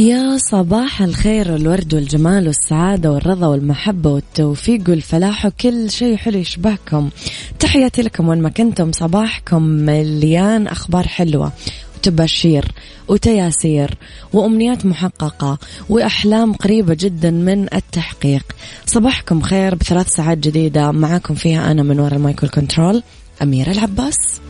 يا صباح الخير والورد والجمال والسعادة والرضا والمحبة والتوفيق والفلاح وكل شيء حلو يشبهكم. تحياتي لكم وين ما كنتم صباحكم مليان أخبار حلوة وتباشير وتياسير وأمنيات محققة وأحلام قريبة جدا من التحقيق. صباحكم خير بثلاث ساعات جديدة معاكم فيها أنا من وراء المايكل كنترول أميرة العباس.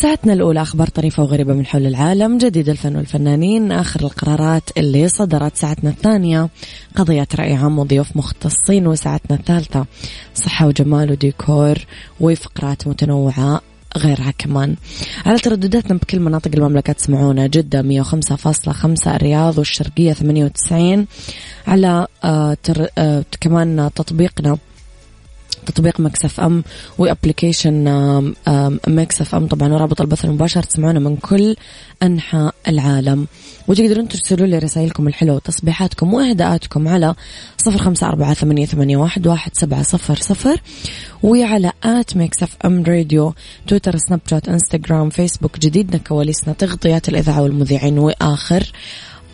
ساعتنا الأولى أخبار طريفة وغريبة من حول العالم جديد الفن والفنانين آخر القرارات اللي صدرت ساعتنا الثانية. قضية رأي عام وضيوف مختصين وساعتنا الثالثة. صحة وجمال وديكور وفقرات متنوعة غيرها كمان. على تردداتنا بكل مناطق المملكة تسمعونا جدة 105.5 الرياض والشرقية 98 على آه تر... آه كمان تطبيقنا تطبيق Mix FM و application Mix FM طبعا ورابط البث المباشر تسمعونا من كل أنحاء العالم. وتقدرون ترسلوا لي رسائلكم الحلوة وتصبيحاتكم وإهداءاتكم على صفر خمسة أربعة ثمانية, ثمانية واحد, واحد سبعة صفر صفر. وعلى at Mix FM Radio تويتر سناب شات إنستغرام فيسبوك جديدنا كواليسنا تغطيات الإذاعة والمذيعين وآخر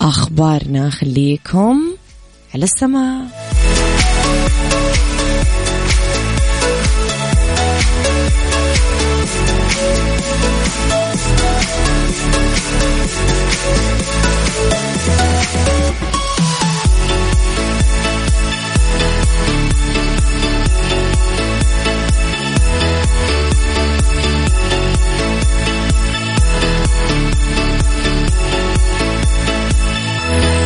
أخبارنا. خليكم على السماء.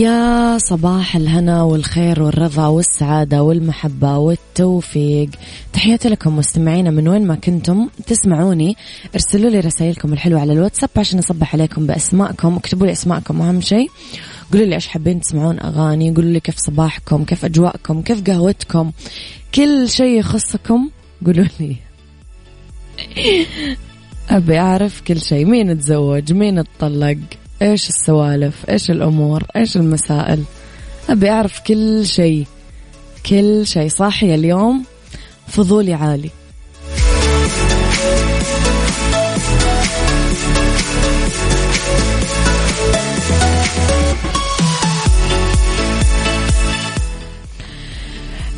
يا صباح الهنا والخير والرضا والسعادة والمحبة والتوفيق. تحياتي لكم مستمعينا من وين ما كنتم تسمعوني. ارسلوا لي رسائلكم الحلوة على الواتساب عشان أصبح عليكم بأسمائكم اكتبوا لي أسماءكم أهم شيء قولوا لي إيش حابين تسمعون أغاني قولوا لي كيف صباحكم كيف أجواءكم كيف قهوتكم. كل شيء يخصكم قولوا لي. أبي أعرف كل شيء. مين تزوج؟ مين تطلق؟ إيش السوالف؟ إيش الأمور؟ إيش المسائل؟ أبي أعرف كل شيء. كل شيء. صاحي اليوم؟ فضولي عالي.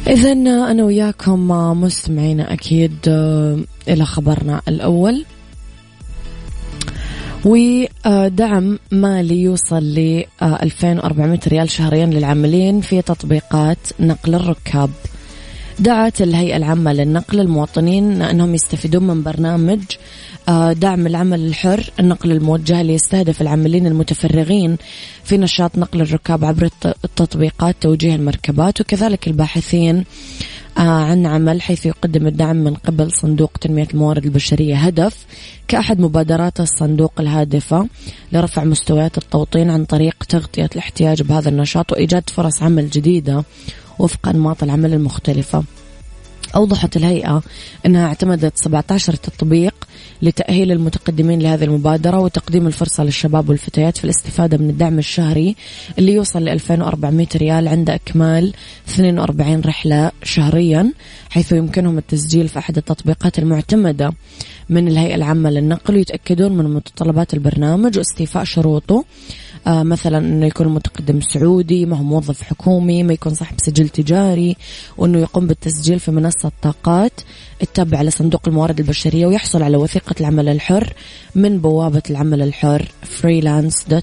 إذا أنا وياكم مستمعين أكيد إلى خبرنا الأول. ودعم مالي يوصل ل 2400 ريال شهريا للعاملين في تطبيقات نقل الركاب. دعت الهيئة العامة للنقل المواطنين أنهم يستفيدون من برنامج دعم العمل الحر النقل الموجه اللي يستهدف العاملين المتفرغين في نشاط نقل الركاب عبر التطبيقات توجيه المركبات وكذلك الباحثين عن عمل حيث يقدم الدعم من قبل صندوق تنمية الموارد البشرية. هدف كأحد مبادرات الصندوق الهادفة لرفع مستويات التوطين عن طريق تغطية الاحتياج بهذا النشاط وإيجاد فرص عمل جديدة وفق أنماط العمل المختلفة. أوضحت الهيئة أنها اعتمدت 17 تطبيق لتأهيل المتقدمين لهذه المبادرة وتقديم الفرصة للشباب والفتيات في الاستفادة من الدعم الشهري اللي يوصل ل 2400 ريال عند إكمال 42 رحلة شهريا حيث يمكنهم التسجيل في أحد التطبيقات المعتمدة من الهيئة العامة للنقل ويتأكدون من متطلبات البرنامج واستيفاء شروطه. مثلا إنه يكون متقدم سعودي ما هو موظف حكومي ما يكون صاحب سجل تجاري وإنه يقوم بالتسجيل في منصة طاقات التابعة لصندوق الموارد البشرية ويحصل على وثيقة العمل الحر من بوابة العمل الحر freelance.sa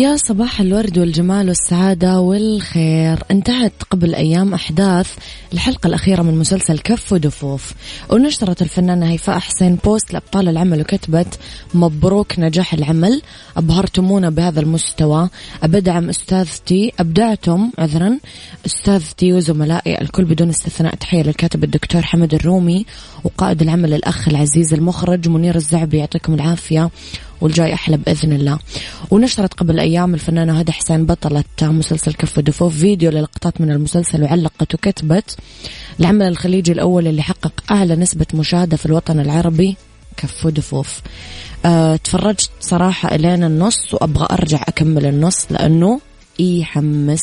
يا صباح الورد والجمال والسعادة والخير. انتهت قبل أيام أحداث الحلقة الأخيرة من مسلسل كف ودفوف. ونشرت الفنانة هيفاء حسين بوست لأبطال العمل وكتبت مبروك نجاح العمل. أبهرتمونا بهذا المستوى. أبدعم أستاذتي أبدعتم عذرا. أستاذتي وزملائي الكل بدون استثناء تحية للكاتب الدكتور حمد الرومي وقائد العمل الأخ العزيز المخرج منير الزعبي. يعطيكم العافية. والجاي أحلى بإذن الله. ونشرت قبل أيام الفنانة هدى حسين بطلة مسلسل كف ودفوف فيديو للقطات من المسلسل وعلقت وكتبت العمل الخليجي الأول اللي حقق أعلى نسبة مشاهدة في الوطن العربي كف ودفوف. أه تفرجت صراحة إلين النص وأبغى أرجع أكمل النص لأنه يحمس.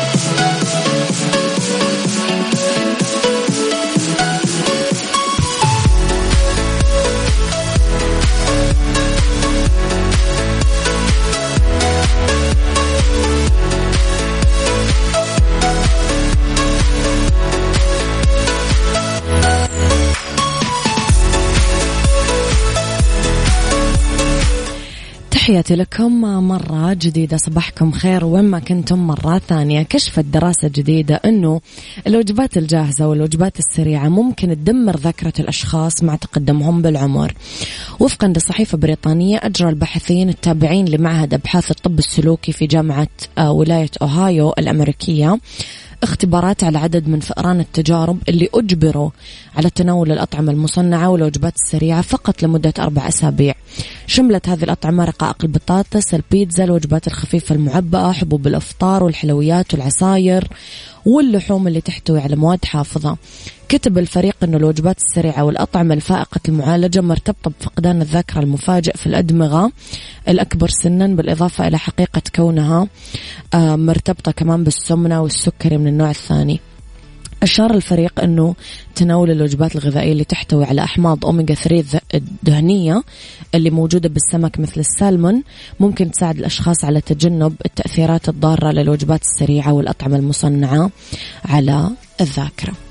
تحياتي لكم مرة جديدة صباحكم خير وين ما كنتم مرة ثانية. كشفت دراسة جديدة أنه الوجبات الجاهزة والوجبات السريعة ممكن تدمر ذاكرة الأشخاص مع تقدمهم بالعمر. وفقا لصحيفة بريطانية أجرى الباحثين التابعين لمعهد أبحاث الطب السلوكي في جامعة آه، ولاية أوهايو الأمريكية. اختبارات على عدد من فئران التجارب اللي أجبروا على تناول الأطعمة المصنعة والوجبات السريعة فقط لمدة أربع أسابيع. شملت هذه الأطعمة رقائق البطاطس البيتزا الوجبات الخفيفة المعبأة حبوب الأفطار والحلويات والعصاير واللحوم اللي تحتوي على مواد حافظة. كتب الفريق أن الوجبات السريعة والأطعمة الفائقة المعالجة مرتبطة بفقدان الذاكرة المفاجئ في الأدمغة الأكبر سنا بالإضافة إلى حقيقة كونها آه، مرتبطة كمان بالسمنة والسكري من النوع الثاني أشار الفريق أنه تناول الوجبات الغذائية اللي تحتوي على أحماض أوميجا 3 الدهنية اللي موجودة بالسمك مثل السالمون ممكن تساعد الأشخاص على تجنب التأثيرات الضارة للوجبات السريعة والأطعمة المصنعة على الذاكرة.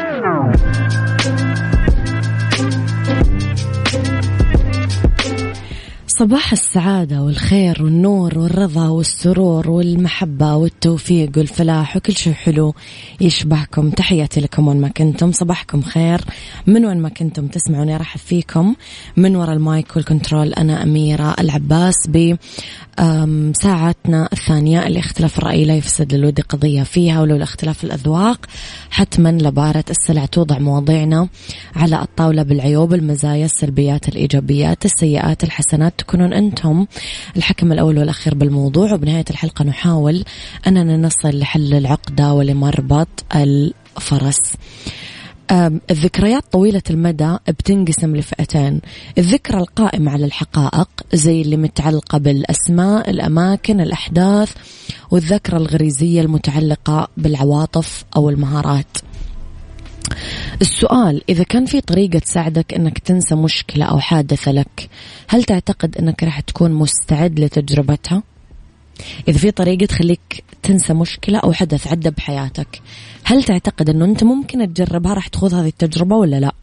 صباح السعادة والخير والنور والرضا والسرور والمحبة والتوفيق والفلاح وكل شيء حلو يشبهكم. تحياتي لكم وين ما كنتم. صباحكم خير. من وين ما كنتم تسمعوني راح فيكم. من وراء ال mic وال control أنا أميرة العباس ب ساعتنا الثانية اللي اختلاف الرأي لا يفسد للود قضية فيها ولولا اختلاف الأذواق. حتما لبارت السلع توضع مواضيعنا على الطاولة بالعيوب المزايا السلبيات الإيجابيات السيئات الحسنات. تكونون أنتم الحكم الأول والأخير بالموضوع. وبنهاية الحلقة نحاول أننا نصل لحل العقدة ولمربط الفرس. الذكريات طويلة المدى بتنقسم لفئتين. الذكرى القائمة على الحقائق زي اللي متعلقة بالأسماء الأماكن الأحداث والذكرى الغريزية المتعلقة بالعواطف أو المهارات. السؤال إذا كان في طريقة تساعدك أنك تنسى مشكلة أو حادثة لك هل تعتقد أنك راح تكون مستعد لتجربتها؟ إذا في طريقة تخليك تنسى مشكلة أو حدث عدى بحياتك هل تعتقد أنه أنت ممكن تجربها راح تخوض هذه التجربة ولا لا؟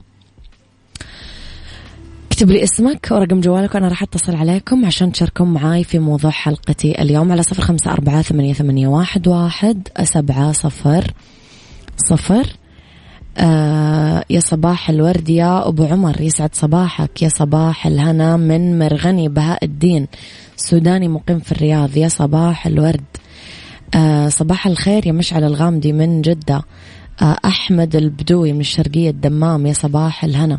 اكتب لي اسمك ورقم جوالك وأنا راح أتصل عليكم عشان تشاركون معاي في موضوع حلقتي اليوم على صفر خمسة أربعة ثمانية, ثمانية واحد, واحد سبعة صفر صفر آه يا صباح الورد يا أبو عمر يسعد صباحك. يا صباح الهنا من مرغني بهاء الدين سوداني مقيم في الرياض. يا صباح الورد. آه صباح الخير يا مشعل الغامدي من جدة. آه أحمد البدوي من الشرقية الدمام. يا صباح الهنا.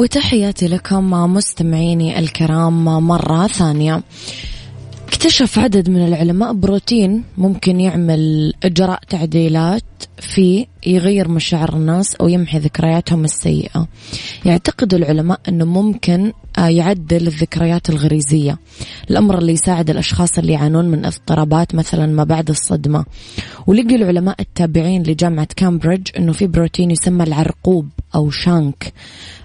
وتحياتي لكم مستمعيني الكرام مرة ثانية. اكتشف عدد من العلماء بروتين ممكن يعمل إجراء تعديلات فيه يغير مشاعر الناس أو يمحي ذكرياتهم السيئة. يعتقد العلماء أنه ممكن آه، يعدل الذكريات الغريزية. الأمر اللي يساعد الأشخاص اللي يعانون من اضطرابات مثلا ما بعد الصدمة. ولقي العلماء التابعين لجامعة كامبريدج أنه في بروتين يسمى العرقوب. أو شانك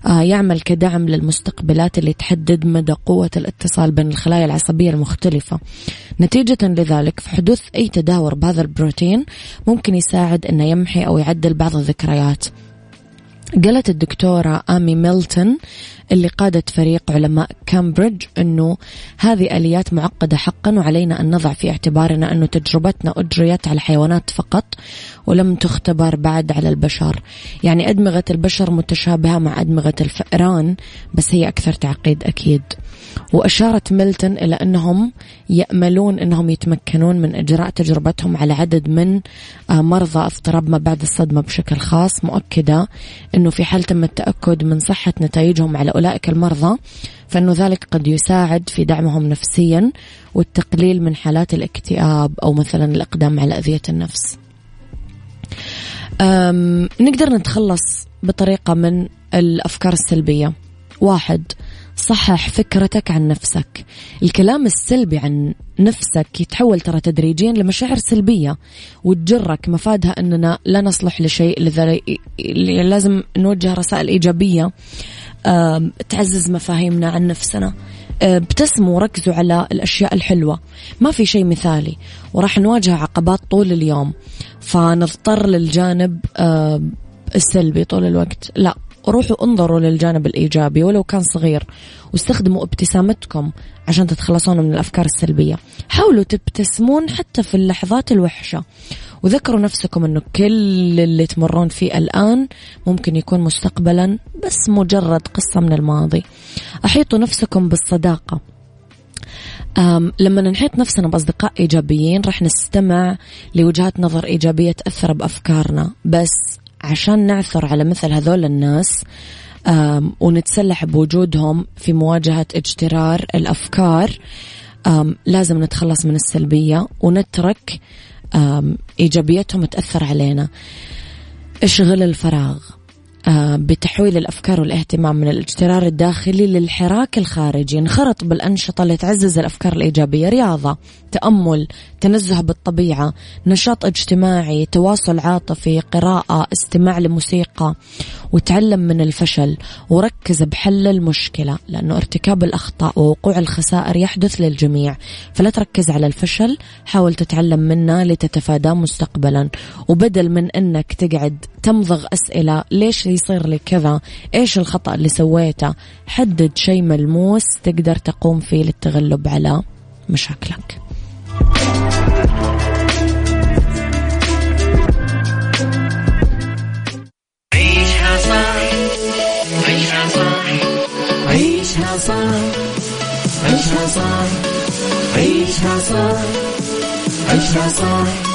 آه، يعمل كدعم للمستقبلات اللي تحدد مدى قوة الاتصال بين الخلايا العصبية المختلفة. نتيجة لذلك في حدوث أي تدهور بهذا البروتين ممكن يساعد أنه يمحي أو يعدل بعض الذكريات. قالت الدكتورة آمي ميلتون اللي قادت فريق علماء كامبريدج أنه هذه آليات معقدة حقا وعلينا أن نضع في اعتبارنا أنه تجربتنا أجريت على الحيوانات فقط ولم تختبر بعد على البشر. يعني أدمغة البشر متشابهة مع أدمغة الفئران بس هي أكثر تعقيد أكيد. وأشارت ميلتون إلى أنهم يأملون أنهم يتمكنون من إجراء تجربتهم على عدد من آه، مرضى اضطراب ما بعد الصدمة بشكل خاص مؤكدة أنه في حال تم التأكد من صحة نتائجهم على أولئك المرضى فإنه ذلك قد يساعد في دعمهم نفسيا والتقليل من حالات الاكتئاب أو مثلا الإقدام على أذية النفس. نقدر نتخلص بطريقة من الأفكار السلبية. واحد صحح فكرتك عن نفسك. الكلام السلبي عن نفسك يتحول ترى تدريجيا لمشاعر سلبية وتجرك مفادها أننا لا نصلح لشيء لذا لازم نوجه رسائل إيجابية تعزز مفاهيمنا عن نفسنا. ابتسموا وركزوا على الأشياء الحلوة. ما في شيء مثالي وراح نواجه عقبات طول اليوم. فنضطر للجانب السلبي طول الوقت. لا روحوا انظروا للجانب الإيجابي ولو كان صغير واستخدموا ابتسامتكم عشان تتخلصون من الأفكار السلبية. حاولوا تبتسمون حتى في اللحظات الوحشة. وذكروا نفسكم أنه كل اللي تمرون فيه الآن ممكن يكون مستقبلا بس مجرد قصة من الماضي. أحيطوا نفسكم بالصداقة. لما نحيط نفسنا بأصدقاء إيجابيين رح نستمع لوجهات نظر إيجابية تأثر بأفكارنا. بس عشان نعثر على مثل هذول الناس ونتسلح بوجودهم في مواجهة اجترار الأفكار لازم نتخلص من السلبية ونترك إيجابيتهم تأثر علينا. إشغل الفراغ. بتحويل الأفكار والاهتمام من الاجترار الداخلي للحراك الخارجي. انخرط بالأنشطة اللي تعزز الأفكار الإيجابية. رياضة تأمل تنزه بالطبيعة نشاط اجتماعي تواصل عاطفي قراءة استماع لموسيقى وتعلم من الفشل. وركز بحل المشكلة لأنه ارتكاب الأخطاء ووقوع الخسائر يحدث للجميع. فلا تركز على الفشل حاول تتعلم منه لتتفاداه مستقبلا. وبدل من أنك تقعد تمضغ أسئلة. ليش يصير لي كذا؟ إيش الخطأ اللي سويته؟ حدد شيء ملموس تقدر تقوم فيه للتغلب على مشاكلك. عيشها صح. عيشها صح. عيشها صح. عيشها صح. عيشها صح. عيشها صح.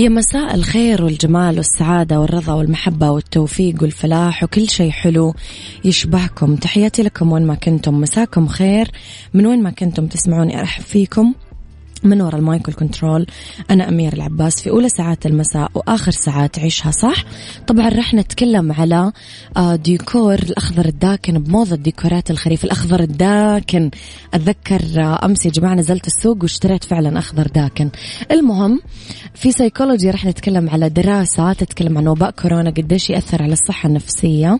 يا مساء الخير والجمال والسعادة والرضا والمحبة والتوفيق والفلاح وكل شيء حلو يشبهكم. تحياتي لكم وين ما كنتم. مساكم خير. من وين ما كنتم تسمعوني أرحب فيكم. من وراء المايك والكنترول أنا أمير العباس في أولى ساعات المساء وآخر ساعات عيشها صح؟ طبعا رح نتكلم على آه، ديكور الأخضر الداكن بموضة ديكورات الخريف. الأخضر الداكن أتذكر آه، أمس يا جماعة نزلت السوق واشتريت فعلا أخضر داكن. المهم في سيكولوجي رح نتكلم على دراسة تتكلم عن وباء كورونا قديش يأثر على الصحة النفسية.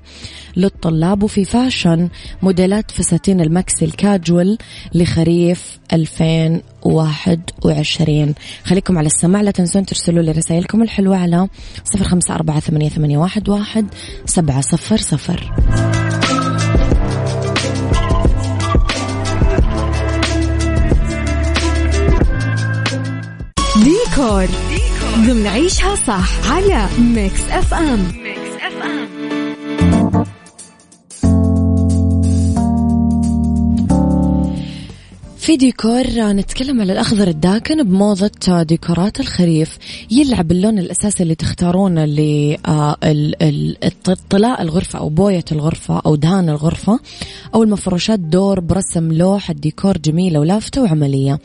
للطلاب وفي fashion موديلات فساتين المكسي الكاجوال لخريف 2021 خليكم على السماع لا تنسون ترسلوا لي رسائلكم الحلوة على صفر خمسة أربعة ثمانية واحد سبعة صفر صفر. ديكور. ضمن عيشها صح على ميكس أف أم. ميكس في ديكور نتكلم على الأخضر الداكن بموضة ديكورات الخريف يلعب اللون الأساسي اللي تختارونه لطلاء الغرفة أو بوية الغرفة أو دهان الغرفة أو المفروشات دور برسم لوحة ديكور جميلة ولافتة وعملية.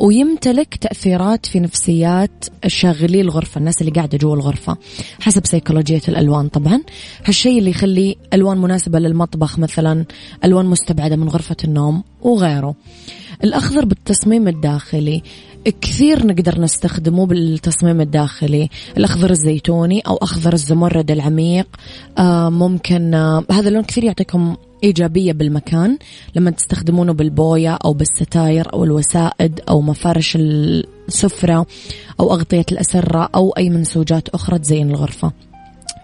ويمتلك تأثيرات في نفسيات شاغلي الغرفة الناس اللي قاعدة جوا الغرفة حسب سيكولوجية الألوان طبعا. هالشيء اللي يخلي ألوان مناسبة للمطبخ مثلا ألوان مستبعدة من غرفة النوم وغيره. الأخضر بالتصميم الداخلي. كثير نقدر نستخدمه بالتصميم الداخلي. الأخضر الزيتوني أو أخضر الزمرد العميق. آه ممكن آه هذا اللون كثير يعطيكم إيجابية بالمكان. لما تستخدمونه بالبوية أو بالستاير أو الوسائد أو مفارش السفرة أو أغطية الأسرة أو أي منسوجات أخرى تزين الغرفة.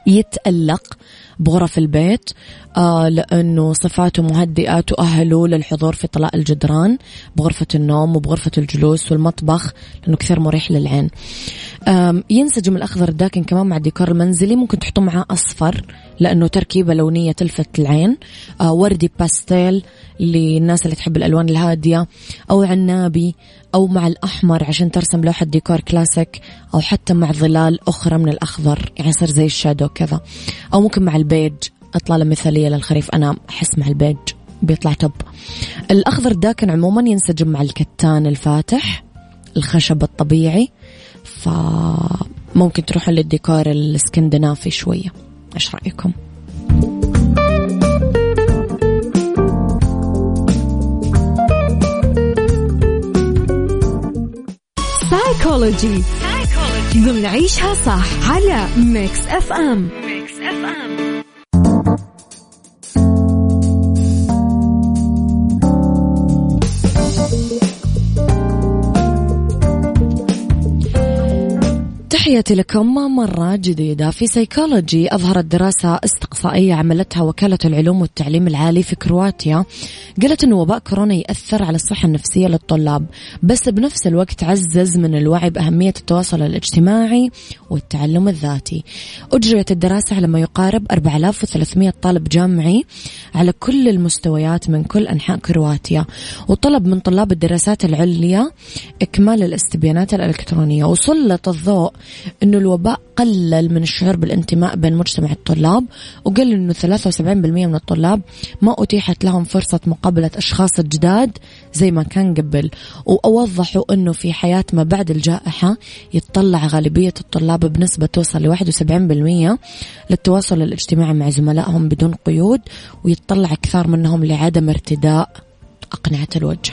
يتألق. بغرف البيت آه لأنه صفاته مهدئة تؤهله للحضور في طلاء الجدران بغرفة النوم وبغرفة الجلوس والمطبخ لأنه كثير مريح للعين. ينسجم الأخضر الداكن كمان مع الديكور المنزلي ممكن تحطوا معاه أصفر لأنه تركيبة لونية تلفت العين. آه وردي باستيل للناس اللي تحب الألوان الهادية أو عنابي. أو مع الأحمر عشان ترسم لوحة ديكور كلاسيك أو حتى مع ظلال أخرى من الأخضر يعني يصير زي ال shadow كذا. أو ممكن مع البيج إطلالة مثالية للخريف أنا أحس مع البيج بيطلع top الأخضر داكن عموما ينسجم مع الكتان الفاتح الخشب الطبيعي فممكن تروحوا للديكور الاسكندنافي شوية. إيش رأيكم؟ سايكولوجي ضمن عيشها صح على ميكس اف ام ميكس اف ام تحياتي لكم مرة جديدة في سيكولوجي أظهرت دراسة استقصائية عملتها وكالة العلوم والتعليم العالي في كرواتيا قالت أن وباء كورونا يأثر على الصحة النفسية للطلاب بس بنفس الوقت عزز من الوعي بأهمية التواصل الاجتماعي والتعلم الذاتي. أجريت الدراسة على ما يقارب 4300 طالب جامعي على كل المستويات من كل أنحاء كرواتيا وطلب من طلاب الدراسات العليا إكمال الاستبيانات الإلكترونية. وسلط الضوء أنه الوباء قلل من الشعور بالانتماء بين مجتمع الطلاب وقال أنه 73% من الطلاب ما أتيحت لهم فرصة مقابلة أشخاص جداد زي ما كان قبل وأوضحوا أنه في حياة ما بعد الجائحة يتطلع غالبية الطلاب بنسبة توصل ل 71% للتواصل الاجتماعي مع زملائهم بدون قيود ويتطلع كثار منهم لعدم ارتداء أقنعة الوجه.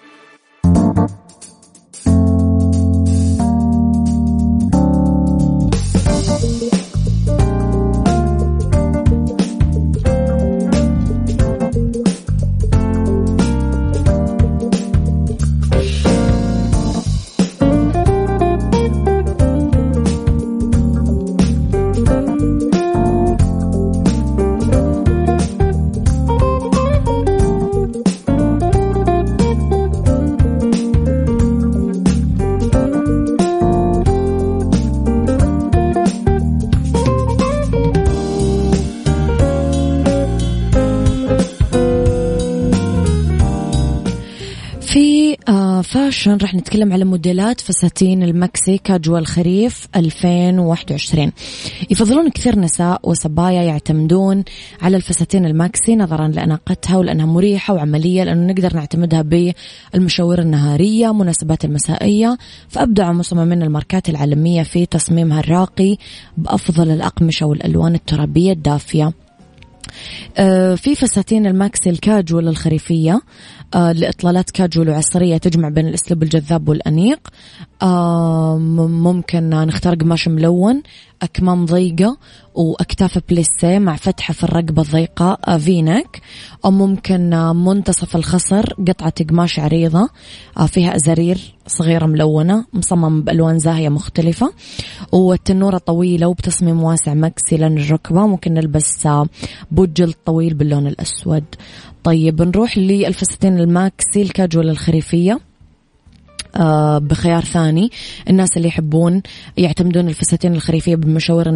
fashion راح نتكلم على موديلات فساتين المكسي كاجوال خريف 2021 يفضلون كثير نساء وصبايا يعتمدون على الفساتين الماكسي نظرا لأناقتها ولأنها مريحة وعملية لأنه نقدر نعتمدها بالمشاوير النهارية مناسبات المسائية. فأبدع مصممين الماركات العالمية في تصميمها الراقي بأفضل الأقمشة والألوان الترابية الدافية. في فساتين الماكسي الكاجوال الخريفية آه، لإطلالات كاجوال وعصرية تجمع بين الأسلوب الجذاب والأنيق. آه، ممكن نختار قماش ملون. أكمام ضيقة وأكتاف بليسيه مع فتحة في الرقبة الضيقة فينك. أو ممكن منتصف الخصر قطعة قماش عريضة فيها أزارير صغيرة ملونة مصمم بألوان زاهية مختلفة والتنورة طويلة وبتصميم واسع مكسي لين الركبة. ممكن نلبس بوجل طويل باللون الأسود. طيب نروح للفساتين الماكسي الكاجوال الخريفية. آه بخيار ثاني. الناس اللي يحبون يعتمدون الفساتين الخريفية بالمشاوير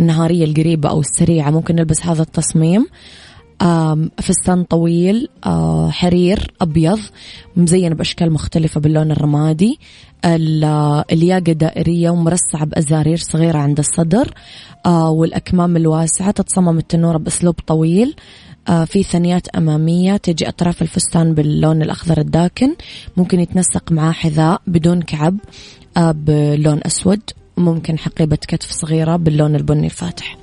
النهارية القريبة أو السريعة. ممكن نلبس هذا التصميم. فستان طويل آه، حرير أبيض مزين بأشكال مختلفة باللون الرمادي. الياقة دائرية ومرصعة بأزارير صغيرة عند الصدر. آه، والأكمام الواسعة تتصمم التنورة بأسلوب طويل. آه، في ثنيات أمامية تجي أطراف الفستان باللون الأخضر الداكن. ممكن يتنسق معاه حذاء بدون كعب بلون أسود. وممكن حقيبة كتف صغيرة باللون البني الفاتح.